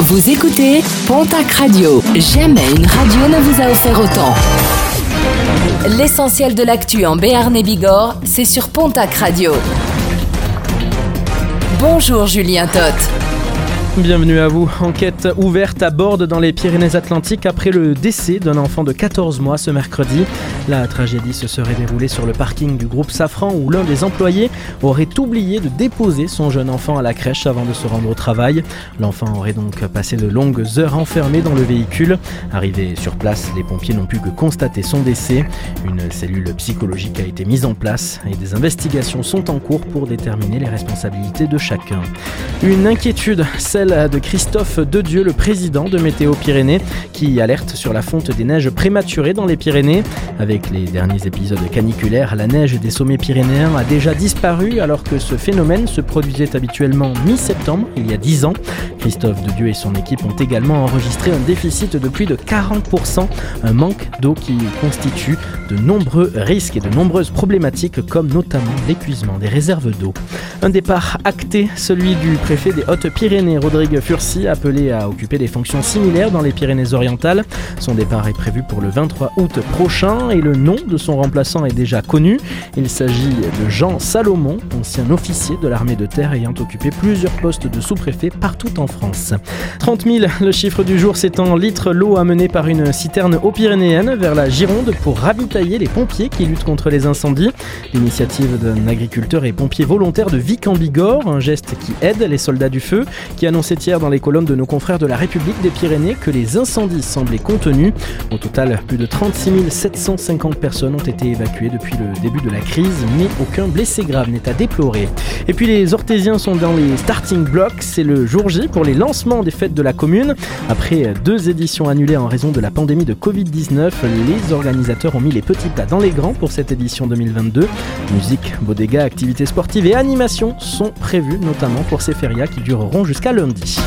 Vous écoutez Pontac Radio. Jamais une radio ne vous a offert autant. L'essentiel de l'actu en Béarn et Bigorre, c'est sur Pontac Radio. Bonjour Julien Toth. Bienvenue à vous. Enquête ouverte à bord dans les Pyrénées-Atlantiques après le décès d'un enfant de 14 mois ce mercredi. La tragédie se serait déroulée sur le parking du groupe Safran où l'un des employés aurait oublié de déposer son jeune enfant à la crèche avant de se rendre au travail. L'enfant aurait donc passé de longues heures enfermé dans le véhicule. Arrivé sur place, les pompiers n'ont pu que constater son décès. Une cellule psychologique a été mise en place et des investigations sont en cours pour déterminer les responsabilités de chacun. Une inquiétude, celle de Christophe Dedieu, le président de Météo Pyrénées, qui alerte sur la fonte des neiges prématurées dans les Pyrénées. Avec les derniers épisodes caniculaires, la neige des sommets pyrénéens a déjà disparu alors que ce phénomène se produisait habituellement mi-septembre, il y a 10 ans. Christophe Dedieu et son équipe ont également enregistré un déficit de plus de 40%, un manque d'eau qui constitue de nombreux risques et de nombreuses problématiques comme notamment l'épuisement des réserves d'eau. Un départ acté, celui du préfet des Hautes-Pyrénées, Rodrigue Furcy, appelé à occuper des fonctions similaires dans les Pyrénées-Orientales. Son départ est prévu pour le 23 août prochain et le nom de son remplaçant est déjà connu. Il s'agit de Jean Salomon, ancien officier de l'armée de terre ayant occupé plusieurs postes de sous-préfet partout en France. 30 000, le chiffre du jour, c'est en litres l'eau amenée par une citerne aux Pyrénéennes vers la Gironde pour ravitailler les pompiers qui luttent contre les incendies. L'initiative d'un agriculteur et pompier volontaire de Vic en Bigorre, un geste qui aide les soldats du feu, qui annonçait hier dans les colonnes de nos confrères de la République des Pyrénées que les incendies semblaient contenus. Au total, plus de 36 750 personnes ont été évacuées depuis le début de la crise, mais aucun blessé grave n'est à déplorer. Et puis les Ortésiens sont dans les starting blocks, c'est le jour J pour les lancements des fêtes de la commune. Après deux éditions annulées en raison de la pandémie de Covid-19, les organisateurs ont mis les petits plats dans les grands pour cette édition 2022. Musique, bodega, activités sportives et animations sont prévues notamment pour ces férias qui dureront jusqu'à lundi. тише